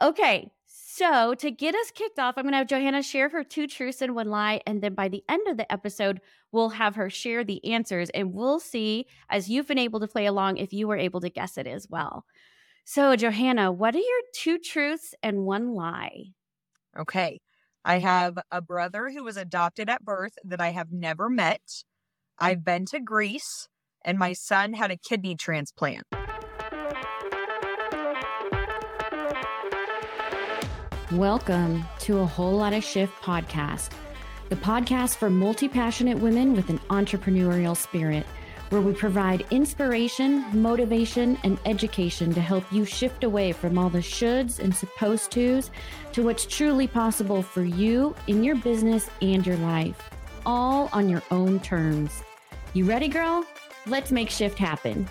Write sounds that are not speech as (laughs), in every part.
Okay. So, to get us kicked off, I'm going to have Johanna share her two truths and one lie. And then by the end of the episode, we'll have her share the answers. And we'll see, as you've been able to play along, if you were able to guess it as well. So, Johanna, what are your two truths and one lie? Okay. I have a brother who was adopted at birth that I have never met. I've been to Greece, and my son had a kidney transplant. Welcome to a Whole Lot of Shift podcast, the podcast for multi passionate women with an entrepreneurial spirit, where we provide inspiration, motivation, and education to help you shift away from all the shoulds and supposed tos to what's truly possible for you in your business and your life, all on your own terms. You ready, girl? Let's make shift happen.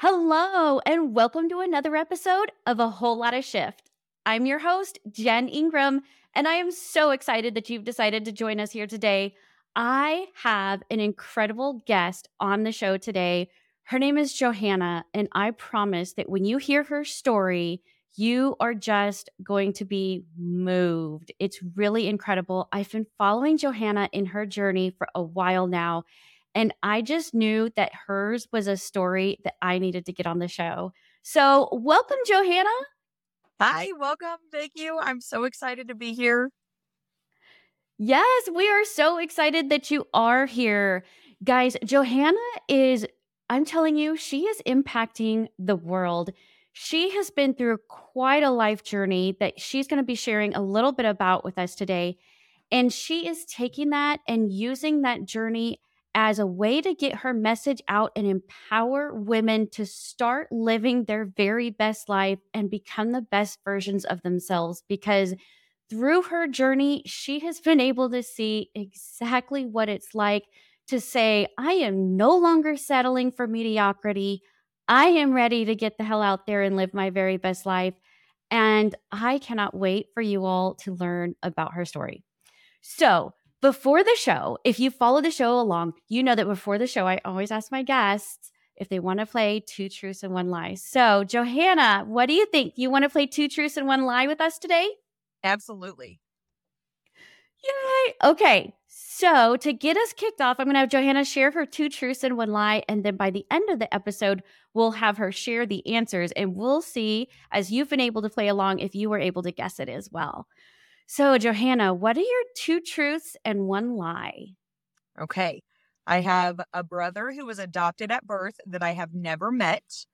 Hello, and welcome to another episode of A Whole Lot of Shift. I'm your host, Jen Ingram, and I am so excited that you've decided to join us here today. I have an incredible guest on the show today. Her name is Johanna, and I promise that when you hear her story, you are just going to be moved. It's really incredible. I've been following Johanna in her journey for a while now, and I just knew that hers was a story that I needed to get on the show. So, welcome, Johanna. Hi, welcome. Thank you. I'm so excited to be here. Yes, we are so excited that you are here. Guys, Johanna is, I'm telling you, she is impacting the world. She has been through quite a life journey that she's going to be sharing a little bit about with us today. And she is taking that and using that journey as a way to get her message out and empower women to start living their very best life and become the best versions of themselves. Because through her journey, she has been able to see exactly what it's like to say, I am no longer settling for mediocrity. I am ready to get the hell out there and live my very best life. And I cannot wait for you all to learn about her story. So, before the show, if you follow the show along, you know that before the show, I always ask my guests if they want to play two truths and one lie. So, Johanna, what do you think? You want to play two truths and one lie with us today? Absolutely. Yay. Okay. So, to get us kicked off, I'm going to have Johanna share her two truths and one lie. And then by the end of the episode, we'll have her share the answers and we'll see, as you've been able to play along, if you were able to guess it as well. So, Johanna, what are your two truths and one lie? Okay. I have a brother who was adopted at birth that I have never met.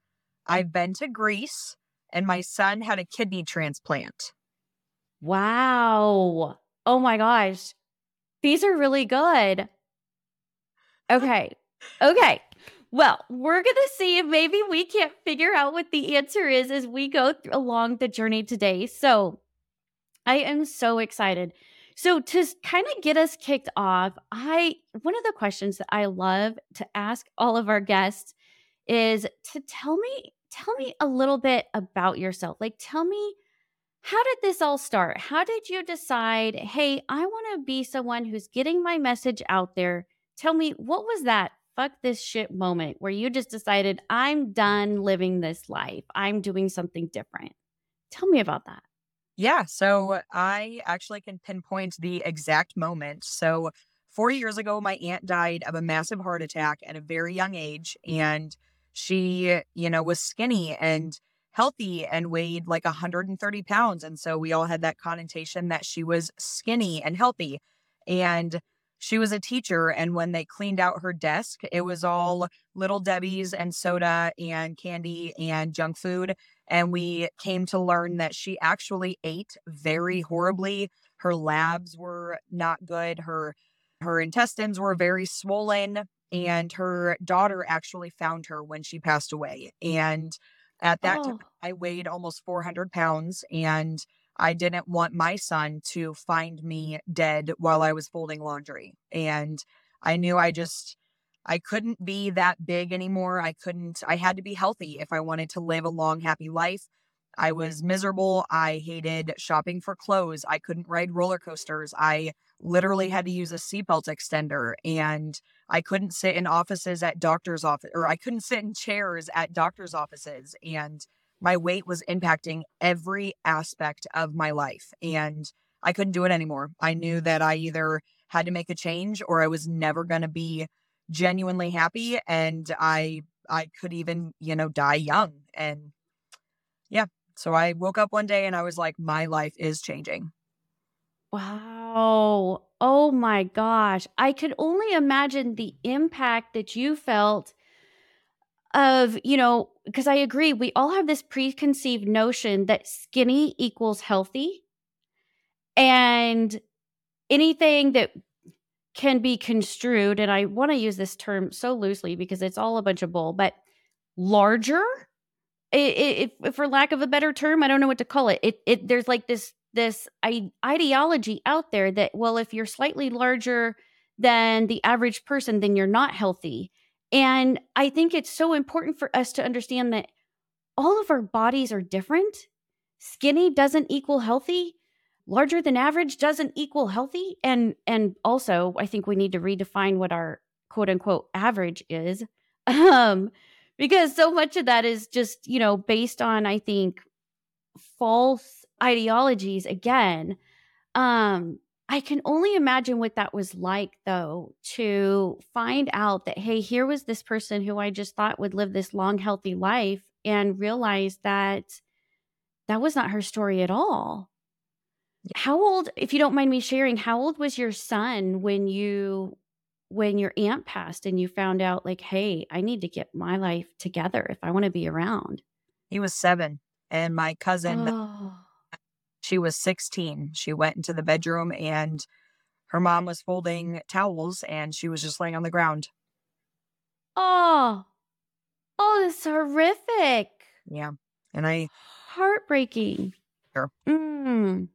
I've been to Greece, and my son had a kidney transplant. Wow. Oh my gosh. These are really good. (laughs) Okay. Okay. Well, we're going to see if maybe we can't figure out what the answer is as we go th- along the journey today. So, I am so excited. So to kind of get us kicked off, I one of the questions that I love to ask all of our guests is to tell me tell me a little bit about yourself. Like tell me how did this all start? How did you decide, "Hey, I want to be someone who's getting my message out there." Tell me what was that fuck this shit moment where you just decided, "I'm done living this life. I'm doing something different." Tell me about that. Yeah, so I actually can pinpoint the exact moment. So, four years ago, my aunt died of a massive heart attack at a very young age. And she, you know, was skinny and healthy and weighed like 130 pounds. And so we all had that connotation that she was skinny and healthy. And she was a teacher. And when they cleaned out her desk, it was all little Debbie's and soda and candy and junk food. And we came to learn that she actually ate very horribly. Her labs were not good. Her her intestines were very swollen and her daughter actually found her when she passed away. And at that oh. time, I weighed almost 400 pounds and I didn't want my son to find me dead while I was folding laundry. And I knew I just I couldn't be that big anymore. I couldn't, I had to be healthy if I wanted to live a long, happy life. I was miserable. I hated shopping for clothes. I couldn't ride roller coasters. I literally had to use a seatbelt extender and I couldn't sit in offices at doctor's office or I couldn't sit in chairs at doctor's offices and my weight was impacting every aspect of my life and I couldn't do it anymore. I knew that I either had to make a change or I was never going to be genuinely happy and I I could even, you know, die young and yeah. So I woke up one day and I was like my life is changing. Wow. Oh my gosh. I could only imagine the impact that you felt of, you know, because I agree, we all have this preconceived notion that skinny equals healthy. And anything that can be construed, and I want to use this term so loosely because it's all a bunch of bull, but larger, it, it, for lack of a better term, I don't know what to call it. It, it there's like this this ideology out there that well, if you're slightly larger than the average person, then you're not healthy. And I think it's so important for us to understand that all of our bodies are different. Skinny doesn't equal healthy larger than average doesn't equal healthy and and also i think we need to redefine what our quote unquote average is (laughs) um because so much of that is just you know based on i think false ideologies again. Um i can only imagine what that was like though to find out that hey here was this person who i just thought would live this long healthy life and realize that that was not her story at all how old, if you don't mind me sharing, how old was your son when you when your aunt passed and you found out like, hey, I need to get my life together if I want to be around? He was seven. And my cousin, oh. (laughs) she was 16. She went into the bedroom and her mom was folding towels and she was just laying on the ground. Oh, oh, that's horrific. Yeah. And I, heartbreaking. Sure. Mm.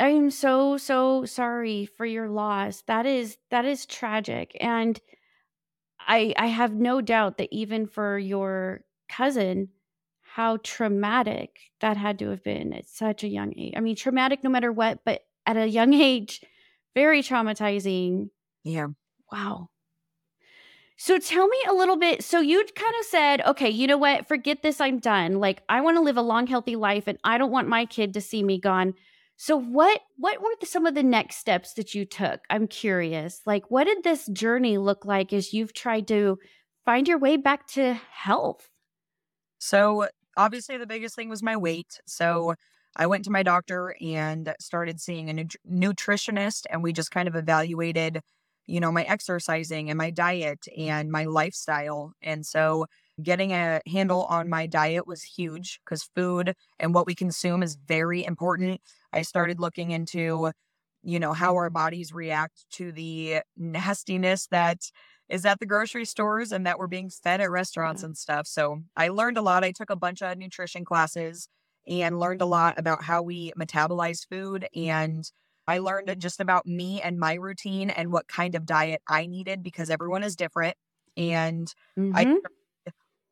I am so so sorry for your loss. That is that is tragic and I I have no doubt that even for your cousin how traumatic that had to have been at such a young age. I mean traumatic no matter what, but at a young (laughs) age very traumatizing. Yeah. Wow. So tell me a little bit. So you kind of said, okay, you know what? Forget this. I'm done. Like, I want to live a long, healthy life and I don't want my kid to see me gone. So what what were the, some of the next steps that you took? I'm curious. Like what did this journey look like as you've tried to find your way back to health? So obviously the biggest thing was my weight. So I went to my doctor and started seeing a nu- nutritionist and we just kind of evaluated, you know, my exercising and my diet and my lifestyle. And so Getting a handle on my diet was huge because food and what we consume is very important. I started looking into, you know, how our bodies react to the nastiness that is at the grocery stores and that we're being fed at restaurants and stuff. So I learned a lot. I took a bunch of nutrition classes and learned a lot about how we metabolize food. And I learned just about me and my routine and what kind of diet I needed because everyone is different. And mm-hmm. I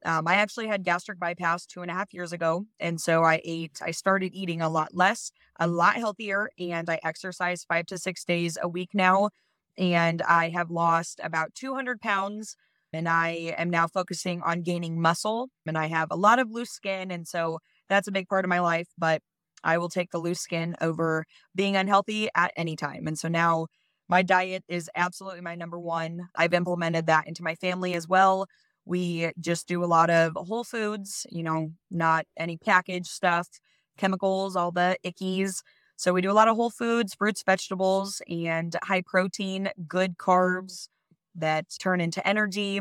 um, I actually had gastric bypass two and a half years ago. And so I ate, I started eating a lot less, a lot healthier, and I exercise five to six days a week now. And I have lost about 200 pounds. And I am now focusing on gaining muscle. And I have a lot of loose skin. And so that's a big part of my life. But I will take the loose skin over being unhealthy at any time. And so now my diet is absolutely my number one. I've implemented that into my family as well. We just do a lot of whole foods, you know, not any packaged stuff, chemicals, all the ickies. So we do a lot of whole foods, fruits, vegetables, and high protein, good carbs that turn into energy.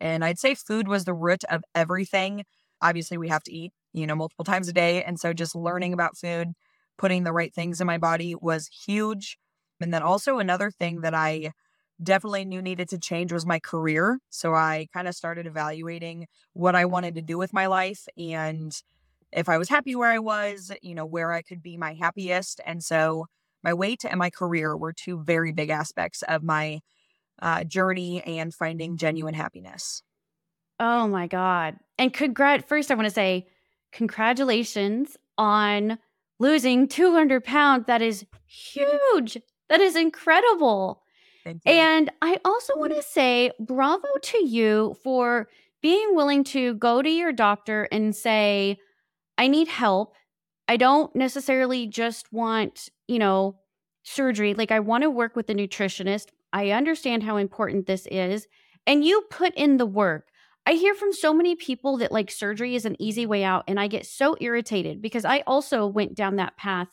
And I'd say food was the root of everything. Obviously, we have to eat, you know, multiple times a day. And so just learning about food, putting the right things in my body was huge. And then also another thing that I definitely knew needed to change was my career. So I kind of started evaluating what I wanted to do with my life and if I was happy where I was, you know, where I could be my happiest. And so my weight and my career were two very big aspects of my uh, journey and finding genuine happiness. Oh my God. And congrat first I want to say congratulations on losing 200 pounds. That is huge That is incredible. And I also want to say bravo to you for being willing to go to your doctor and say, I need help. I don't necessarily just want, you know, surgery. Like, I want to work with a nutritionist. I understand how important this is. And you put in the work. I hear from so many people that like surgery is an easy way out. And I get so irritated because I also went down that path.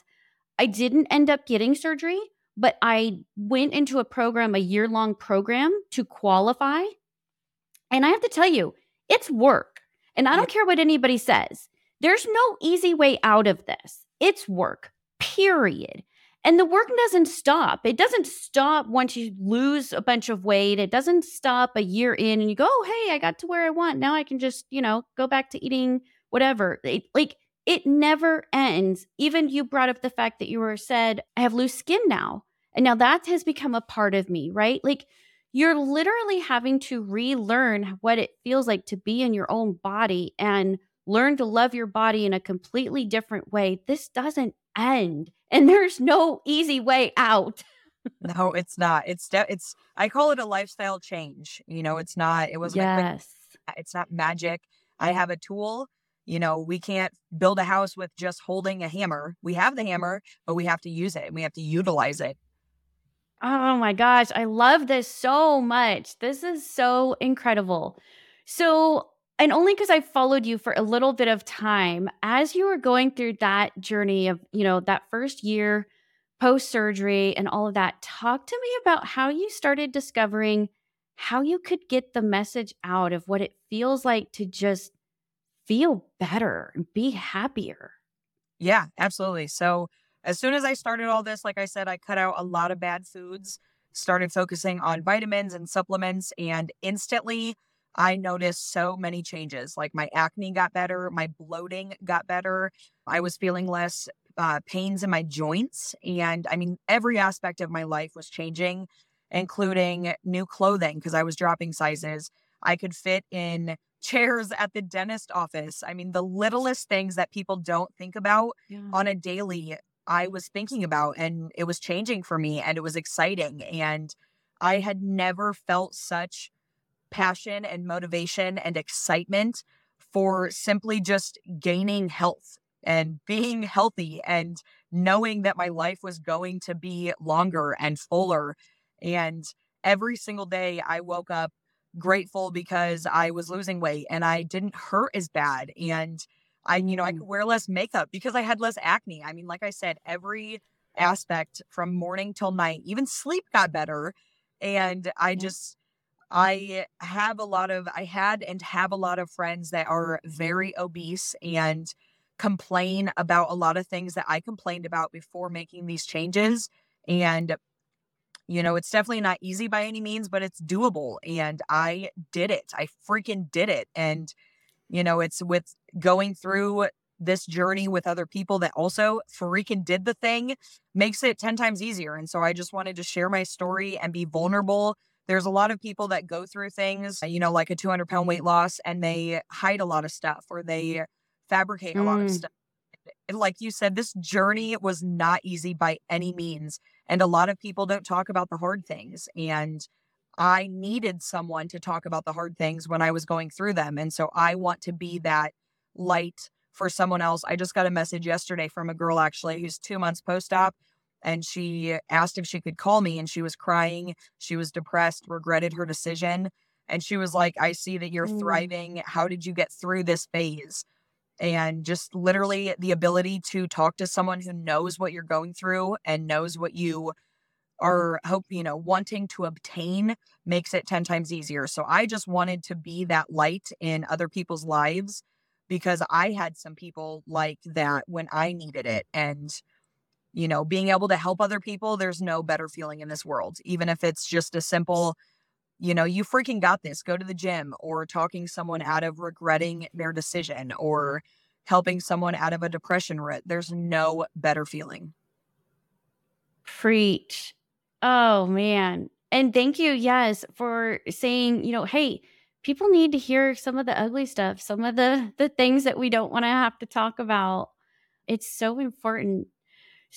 I didn't end up getting surgery, but I went into a program, a year long program to qualify. And I have to tell you, it's work. And I don't care what anybody says. There's no easy way out of this. It's work, period. And the work doesn't stop. It doesn't stop once you lose a bunch of weight. It doesn't stop a year in and you go, oh, hey, I got to where I want. Now I can just, you know, go back to eating whatever. It, like, it never ends. Even you brought up the fact that you were said, I have loose skin now. And now that has become a part of me, right? Like, you're literally having to relearn what it feels like to be in your own body and learn to love your body in a completely different way. This doesn't end and (laughs) there's no easy way out. no, it's not. It's de- it's I call it a lifestyle change. You know, it's not it wasn't yes. Quick, it's not magic. I have a tool. You know, we can't build a house with just holding a hammer. We have the hammer, but we have to use it and we have to utilize it. Oh my gosh, I love this so much. This is so incredible. So, and only because I followed you for a little bit of time, as you were going through that journey of, you know, that first year post surgery and all of that, talk to me about how you started discovering how you could get the message out of what it feels like to just feel better be happier. Yeah, absolutely. So, as soon as I started all this, like I said, I cut out a lot of bad foods, started focusing on vitamins and supplements, and instantly I noticed so many changes. Like my acne got better, my bloating got better. I was feeling less uh, pains in my joints. And I mean, every aspect of my life was changing, including new clothing because I was dropping sizes. I could fit in chairs at the dentist office. I mean, the littlest things that people don't think about yeah. on a daily, I was thinking about, and it was changing for me and it was exciting. And I had never felt such passion and motivation and excitement for simply just gaining health and being healthy and knowing that my life was going to be longer and fuller. And every single day I woke up grateful because I was losing weight and I didn't hurt as bad. And I, you know, I mm. could wear less makeup because I had less acne. I mean, like I said, every aspect from morning till night, even sleep got better. And I just, I have a lot of, I had and have a lot of friends that are very obese and complain about a lot of things that I complained about before making these changes. And, you know, it's definitely not easy by any means, but it's doable. And I did it. I freaking did it. And, you know, it's with going through this journey with other people that also freaking did the thing makes it 10 times easier. And so I just wanted to share my story and be vulnerable there's a lot of people that go through things, you know, like a 200 pound weight loss, and they hide a lot of stuff or they fabricate a lot of mm. stuff. Like you said, this journey was not easy by any means. And a lot of people don't talk about the hard things. And I needed someone to talk about the hard things when I was going through them. And so I want to be that light for someone else. I just got a message yesterday from a girl actually who's two months post op and she asked if she could call me and she was crying. She was depressed, regretted her decision. And she was like, I see that you're mm. thriving. How did you get through this phase? And just literally the ability to talk to someone who knows what you're going through and knows what you are hope you know wanting to obtain makes it 10 times easier so i just wanted to be that light in other people's lives because i had some people like that when i needed it and you know, being able to help other people, there's no better feeling in this world. Even if it's just a simple, you know, you freaking got this, go to the gym, or talking someone out of regretting their decision, or helping someone out of a depression rut. There's no better feeling. Preach. Oh, man. And thank you, yes, for saying, you know, hey, people need to hear some of the ugly stuff, some of the the things that we don't want to have to talk about. It's so important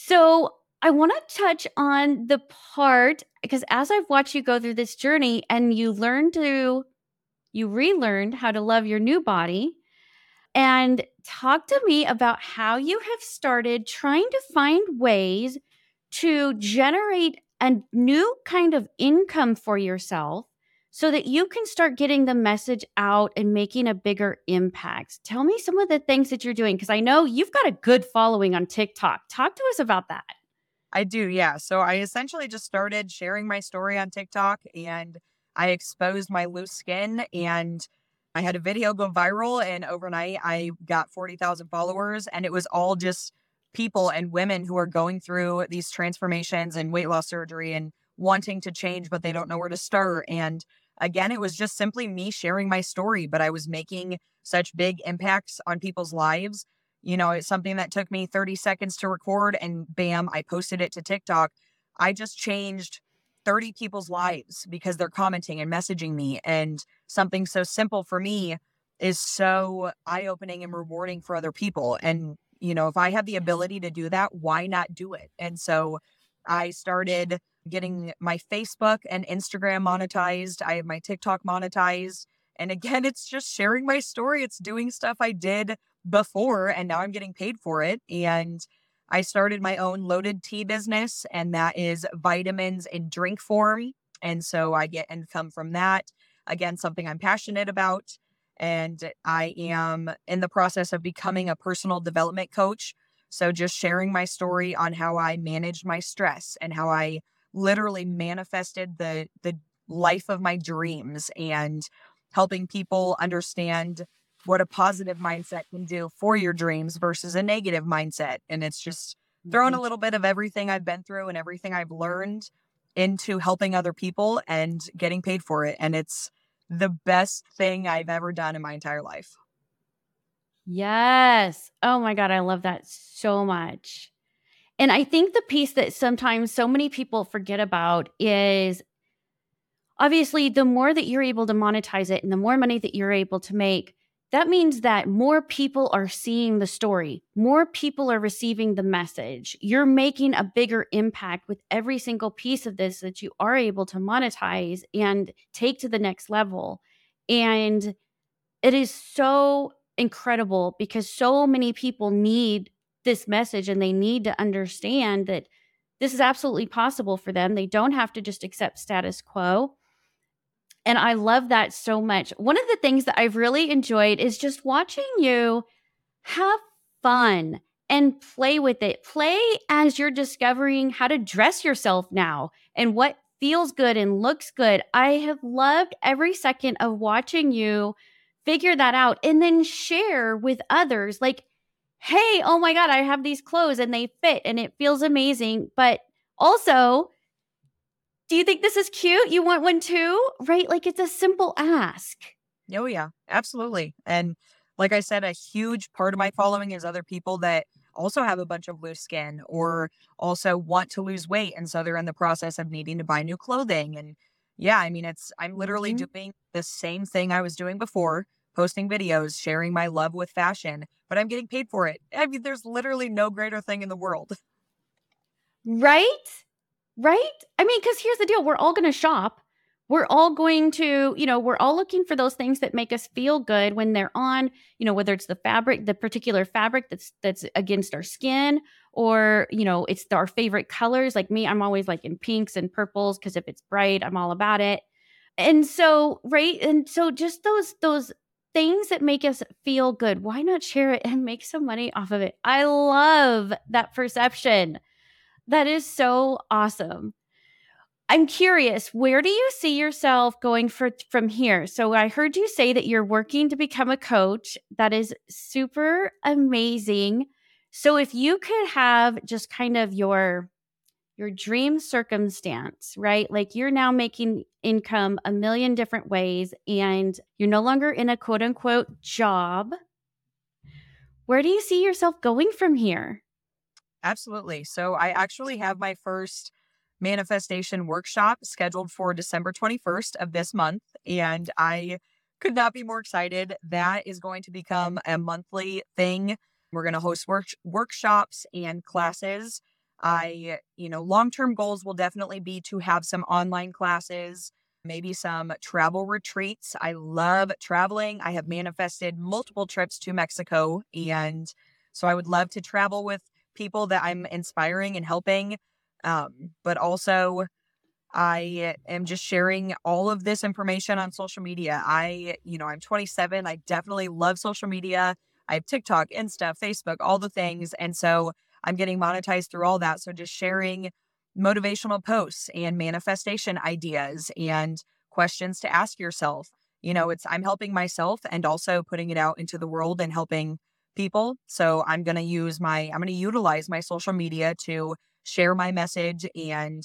so I want to touch on the part because as I've watched you go through this journey and you learn to, you relearned how to love your new body. And talk to me about how you have started trying to find ways to generate a new kind of income for yourself so that you can start getting the message out and making a bigger impact. Tell me some of the things that you're doing because I know you've got a good following on TikTok. Talk to us about that. I do, yeah. So I essentially just started sharing my story on TikTok and I exposed my loose skin and I had a video go viral and overnight I got 40,000 followers and it was all just people and women who are going through these transformations and weight loss surgery and wanting to change but they don't know where to start and again it was just simply me sharing my story but I was making such big impacts on people's lives you know, it's something that took me 30 seconds to record and bam, I posted it to TikTok. I just changed 30 people's lives because they're commenting and messaging me. And something so simple for me is so eye opening and rewarding for other people. And, you know, if I have the ability to do that, why not do it? And so I started getting my Facebook and Instagram monetized. I have my TikTok monetized. And again, it's just sharing my story. It's doing stuff I did before and now I'm getting paid for it. And I started my own loaded tea business, and that is vitamins in drink form. And so I get income from that. Again, something I'm passionate about. And I am in the process of becoming a personal development coach. So just sharing my story on how I managed my stress and how I literally manifested the the life of my dreams and helping people understand what a positive mindset can do for your dreams versus a negative mindset. And it's just throwing a mm-hmm. little bit of everything I've been through and everything I've learned into helping other people and getting paid for it. And it's the best thing I've ever done in my entire life. Yes. Oh my God. I love that so much. And I think the piece that sometimes so many people forget about is obviously the more that you're able to monetize it and the more money that you're able to make, that means that more people are seeing the story, more people are receiving the message. You're making a bigger impact with every single piece of this that you are able to monetize and take to the next level. And it is so incredible because so many people need this message and they need to understand that this is absolutely possible for them. They don't have to just accept status quo. And I love that so much. One of the things that I've really enjoyed is just watching you have fun and play with it. Play as you're discovering how to dress yourself now and what feels good and looks good. I have loved every second of watching you figure that out and then share with others like, hey, oh my God, I have these clothes and they fit and it feels amazing. But also, do you think this is cute? You want one too? Right? Like it's a simple ask. Oh, yeah, absolutely. And like I said, a huge part of my following is other people that also have a bunch of loose skin or also want to lose weight. And so they're in the process of needing to buy new clothing. And yeah, I mean, it's, I'm literally mm-hmm. doing the same thing I was doing before posting videos, sharing my love with fashion, but I'm getting paid for it. I mean, there's literally no greater thing in the world. Right? Right? I mean, because here's the deal we're all going to shop. We're all going to, you know, we're all looking for those things that make us feel good when they're on, you know, whether it's the fabric, the particular fabric that's that's against our skin, or you know, it's our favorite colors. Like me, I'm always like in pinks and purples because if it's bright, I'm all about it. And so, right, and so just those those things that make us feel good. Why not share it and make some money off of it? I love that perception. That is so awesome. I'm curious, where do you see yourself going for, from here? So I heard you say that you're working to become a coach. That is super amazing. So if you could have just kind of your your dream circumstance, right? Like you're now making income a million different ways and you're no longer in a quote unquote job. Where do you see yourself going from here? Absolutely. So I actually have my first manifestation workshop scheduled for December 21st of this month. And I could not be more excited. That is going to become a monthly thing. We're going to host work- workshops and classes I, you know, long term goals will definitely be to have some online classes, maybe some travel retreats. I love traveling. I have manifested multiple trips to Mexico. And so I would love to travel with people that I'm inspiring and helping. Um, but also, I am just sharing all of this information on social media. I, you know, I'm 27. I definitely love social media. I have TikTok, Insta, Facebook, all the things. And so I'm getting monetized through all that. So just sharing motivational posts and manifestation ideas and questions to ask yourself. You know, it's I'm helping myself and also putting it out into the world and helping people. So I'm going to use my I'm going to utilize my social media to share my message and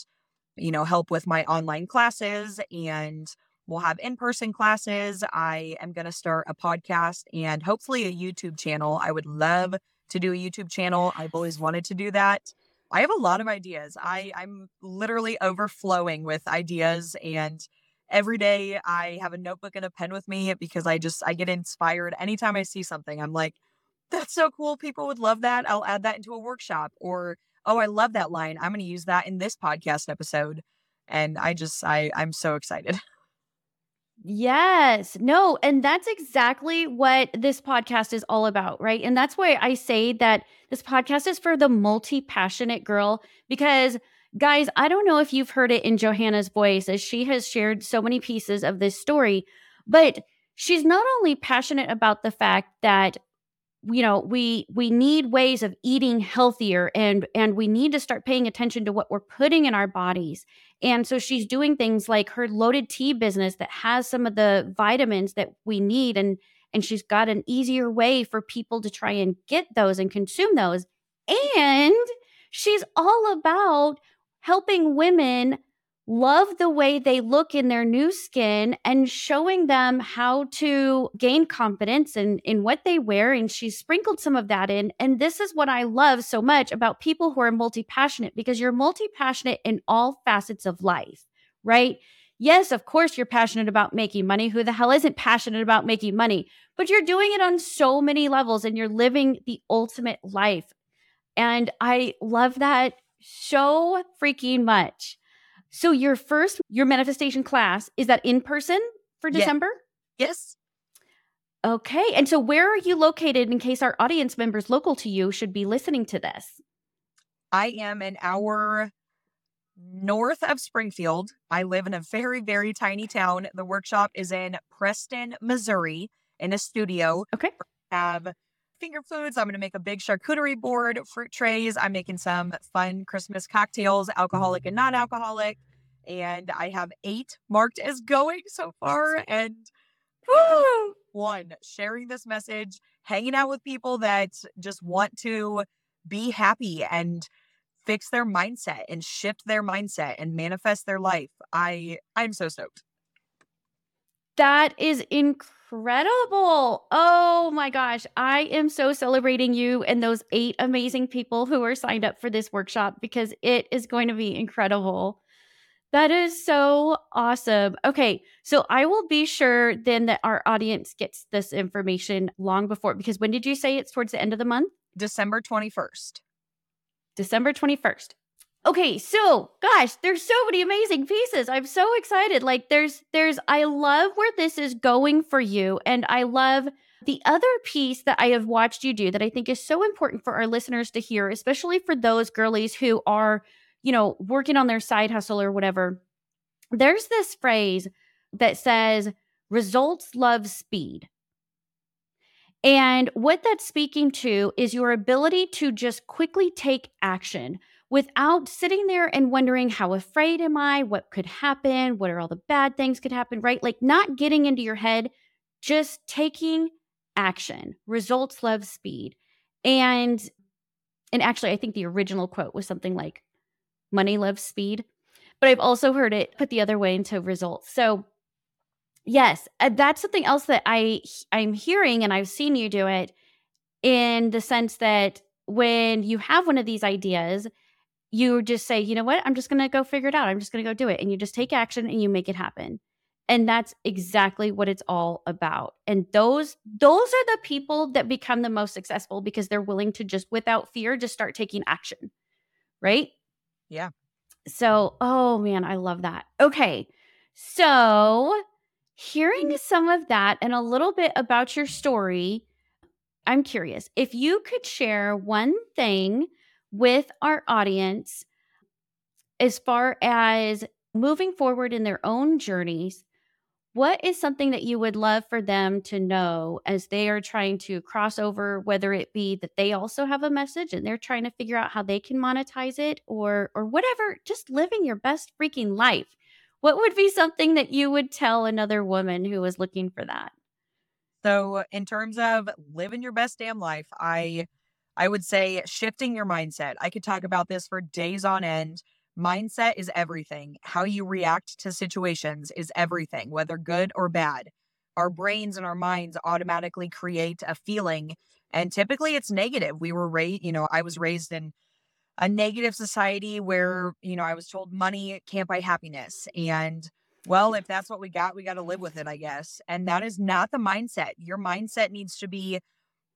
you know, help with my online classes and we'll have in-person classes. I am going to start a podcast and hopefully a YouTube channel. I would love to do a YouTube channel. I've always wanted to do that. I have a lot of ideas. I, I'm literally overflowing with ideas and every day I have a notebook and a pen with me because I just I get inspired anytime I see something. I'm like, that's so cool. People would love that. I'll add that into a workshop. Or, oh, I love that line. I'm gonna use that in this podcast episode. And I just I I'm so excited. (laughs) Yes. No, and that's exactly what this podcast is all about, right? And that's why I say that this podcast is for the multi passionate girl because, guys, I don't know if you've heard it in Johanna's voice as she has shared so many pieces of this story, but she's not only passionate about the fact that you know we we need ways of eating healthier and and we need to start paying attention to what we're putting in our bodies. And so she's doing things like her loaded tea business that has some of the vitamins that we need and and she's got an easier way for people to try and get those and consume those. And she's all about helping women love the way they look in their new skin and showing them how to gain confidence in, in what they wear. And she sprinkled some of that in. And this is what I love so much about people who are multi passionate because you're multi passionate in all facets of life, right? Yes, of course, you're passionate about making money. Who the hell isn't passionate about making money? But you're doing it on so many levels and you're living the ultimate life. And I love that so freaking much. So your first your manifestation class is that in person for December? Yeah. Yes. Okay. And so where are you located in case our audience members local to you should be listening to this? I am an hour north of Springfield. I live in a very, very tiny town. The workshop is in Preston, Missouri, in a studio. Okay. Have finger foods. I'm going to make a big charcuterie board, fruit trays. I'm making some fun Christmas cocktails, alcoholic and non alcoholic. And I have eight marked as going so far. And woo, one, sharing this message, hanging out with people that just want to be happy and fix their mindset and shift their mindset and manifest their life. I I'm so stoked. That is incredible. Oh my gosh. I am so celebrating you and those eight amazing people who are signed up for this workshop because it is going to be incredible. That is so awesome. Okay, so I will be sure then that our audience gets this information long before because when did you say it's towards the end of the month? December 21st. December 21st. Okay, so gosh, there's so many amazing pieces. I'm so excited. Like there's there's I love where this is going for you and I love the other piece that I have watched you do that I think is so important for our listeners to hear, especially for those girlies who are, you know, working on their side hustle or whatever. There's this phrase that says results love speed. And what that's speaking to is your ability to just quickly take action without sitting there and wondering how afraid am I? What could happen? What are all the bad things could happen, right? Like not getting into your head, just taking action. Results love speed. And and actually I think the original quote was something like money loves speed, but I've also heard it put the other way into results. So yes, uh, that's something else that I I'm hearing and I've seen you do it in the sense that when you have one of these ideas you just say, you know what, I'm just going to go figure it out. I'm just going to go do it. And you just take action and you make it happen. And that's exactly what it's all about. And those those are the people that become the most successful because they're willing to just without fear just start taking action. right? Yeah. So, oh man, I love that. Okay. So, hearing mm-hmm. some of that and a little bit about your story, I'm curious if you could share one thing with our audience as far as moving forward in their own journeys what is something that you would love for them to know as they are trying to cross over, whether it be that they also have a message and they're trying to figure out how they can monetize it or or whatever, just living your best freaking life. What would be something that you would tell another woman who is looking for that? So, in terms of living your best damn life, I I would say shifting your mindset. I could talk about this for days on end Mindset is everything. How you react to situations is everything, whether good or bad. Our brains and our minds automatically create a feeling, and typically it's negative. We were raised, you know, I was raised in a negative society where, you know, I was told money can't buy happiness. And well, if that's what we got, we got to live with it, I guess. And that is not the mindset. Your mindset needs to be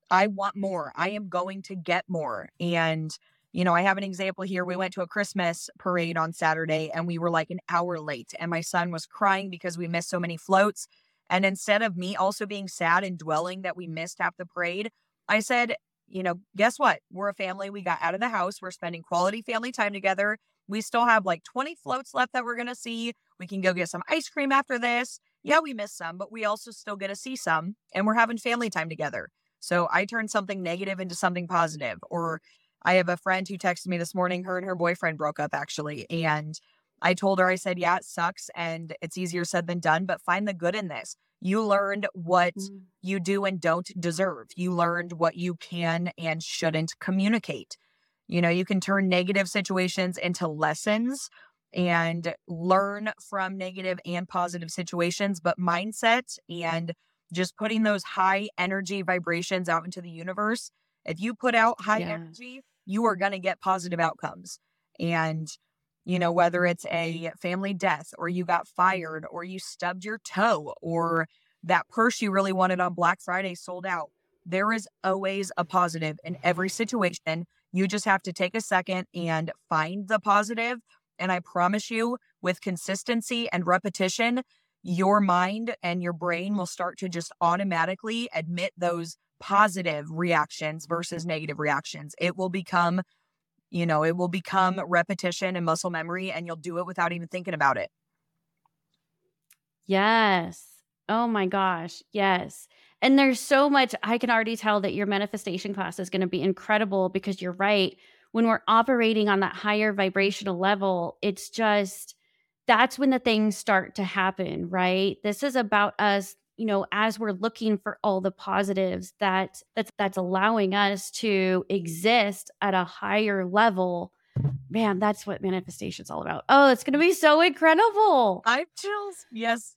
I want more. I am going to get more. And you know, I have an example here. We went to a Christmas parade on Saturday and we were like an hour late, and my son was crying because we missed so many floats. And instead of me also being sad and dwelling that we missed half the parade, I said, you know, guess what? We're a family. We got out of the house. We're spending quality family time together. We still have like 20 floats left that we're going to see. We can go get some ice cream after this. Yeah, we missed some, but we also still get to see some and we're having family time together. So I turned something negative into something positive or I have a friend who texted me this morning. Her and her boyfriend broke up actually. And I told her, I said, yeah, it sucks and it's easier said than done, but find the good in this. You learned what mm. you do and don't deserve. You learned what you can and shouldn't communicate. You know, you can turn negative situations into lessons and learn from negative and positive situations, but mindset and just putting those high energy vibrations out into the universe if you put out high yeah. energy, you are going to get positive outcomes. And, you know, whether it's a family death or you got fired or you stubbed your toe or that purse you really wanted on Black Friday sold out, there is always a positive in every situation. You just have to take a second and find the positive. And I promise you, with consistency and repetition, your mind and your brain will start to just automatically admit those positive reactions versus negative reactions. It will become, you know, it will become repetition and muscle memory, and you'll do it without even thinking about it. Yes. Oh my gosh. Yes. And there's so much, I can already tell that your manifestation class is going to be incredible because you're right. When we're operating on that higher vibrational level, it's just, that's when the things start to happen, right? This is about us you know as we're looking for all the positives that that's that's allowing us to exist at a higher level. Man that's what manifestation is all about. Oh it's going to be so incredible. I chills yes.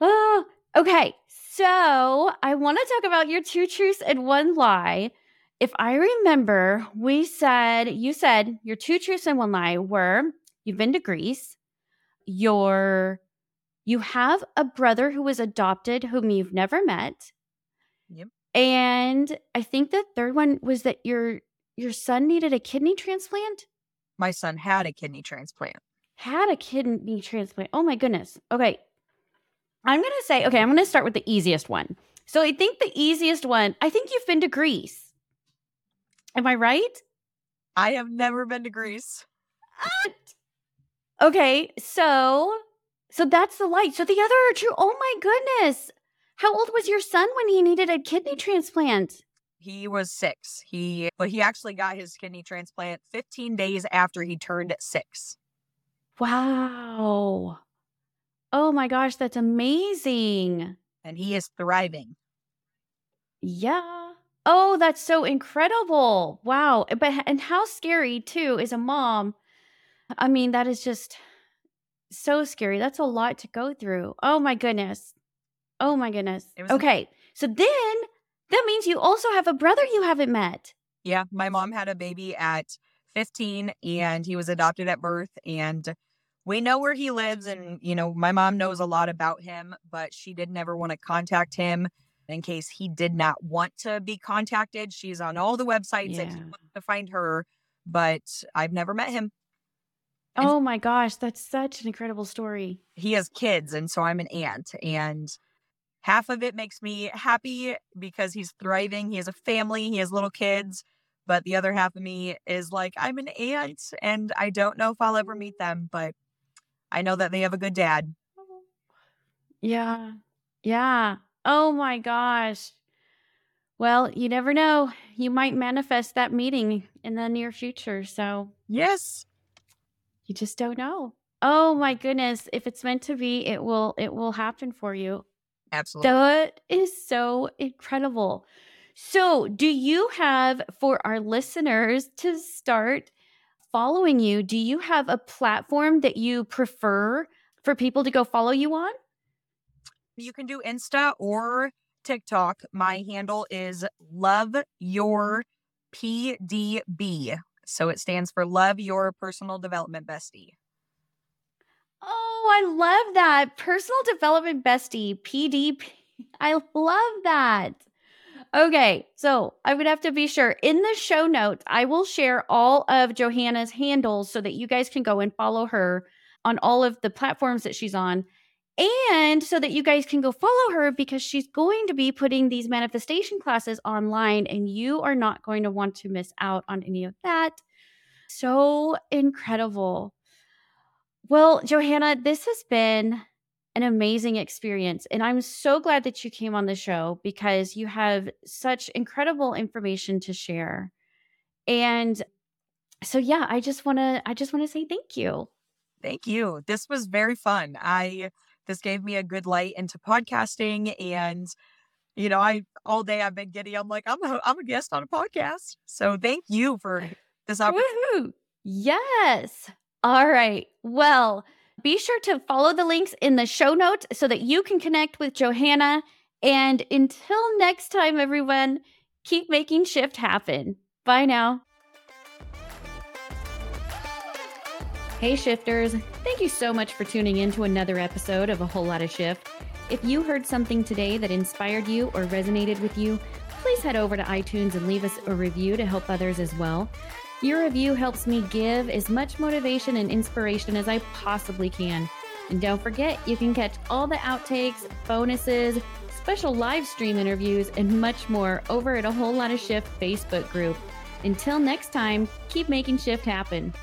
Oh okay. So i want to talk about your two truths and one lie. If i remember we said you said your two truths and one lie were you've been to greece you're you have a brother who was adopted whom you've never met. Yep. And I think the third one was that your your son needed a kidney transplant. My son had a kidney transplant. Had a kidney transplant. Oh my goodness. Okay. I'm going to say, okay, I'm going to start with the easiest one. So I think the easiest one, I think you've been to Greece. Am I right? I have never been to Greece. Ah, okay, so so that's the light. So the other are true. Oh my goodness. How old was your son when he needed a kidney transplant? He was six. He but he actually got his kidney transplant 15 days after he turned six. Wow. Oh my gosh, that's amazing. And he is thriving. Yeah. Oh, that's so incredible. Wow. But and how scary too is a mom. I mean, that is just so scary. That's a lot to go through. Oh my goodness. Oh my goodness. Okay. so then that means you also have a brother you haven't met. Yeah. My mom had a baby at 15 mm. and he was adopted at birth. And we know where he lives. And, you know, my mom knows a lot about him, but she did never want to contact him in case he did not want to be contacted. She's on all the websites yeah. if you want to find her but I've never met him. Oh my gosh, that's such an incredible story. He has kids, and so I'm an aunt. And half of it makes me happy because he's thriving. He has a family, he has little kids. But the other half of me is like, I'm an aunt and I don't know if I'll ever meet them, but I know that they have a good dad. Yeah. Yeah. Oh my gosh. Well, you never know. You might manifest that meeting in the near future. So, yes. You just don't know. Oh my goodness, if it's meant to be, it will it will happen for you. Absolutely. That is so incredible. So, do you have for our listeners to start following you, do you have a platform that you prefer for people to go follow you on? You can do Insta or TikTok. My handle is Love Your PDB. So it stands for Love Your Personal Development Bestie. Oh, I love that. Personal Development Bestie, PDB. (laughs) I love that. Okay, so I would have to be sure in the show notes, I will share all of Johanna's handles so that you guys can go and follow her on all of the platforms that she's on and so that you guys can go follow her because she's going to be putting these manifestation classes online and you are not going to want to miss out on any of that. So incredible. Well, Johanna, this has been an amazing experience. And I'm so glad that you came on the show because you have such incredible information to share. And so yeah, I just want to I just want to say thank you. Thank you. This was very fun. I this gave me a good light into podcasting and you know, I all day I've been giddy. I'm like, I'm a, I'm a guest on a podcast. So thank you for this opportunity. Yes. All right. Well, be sure to follow the links in the show notes so that you can connect with Johanna. And until next time, everyone, keep making shift happen. Bye now. Hey, shifters. Thank you so much for tuning in to another episode of A Whole Lot of Shift. If you heard something today that inspired you or resonated with you, please head over to iTunes and leave us a review to help others as well. Your review helps me give as much motivation and inspiration as I possibly can. And don't forget, you can catch all the outtakes, bonuses, special live stream interviews, and much more over at a whole lot of Shift Facebook group. Until next time, keep making shift happen.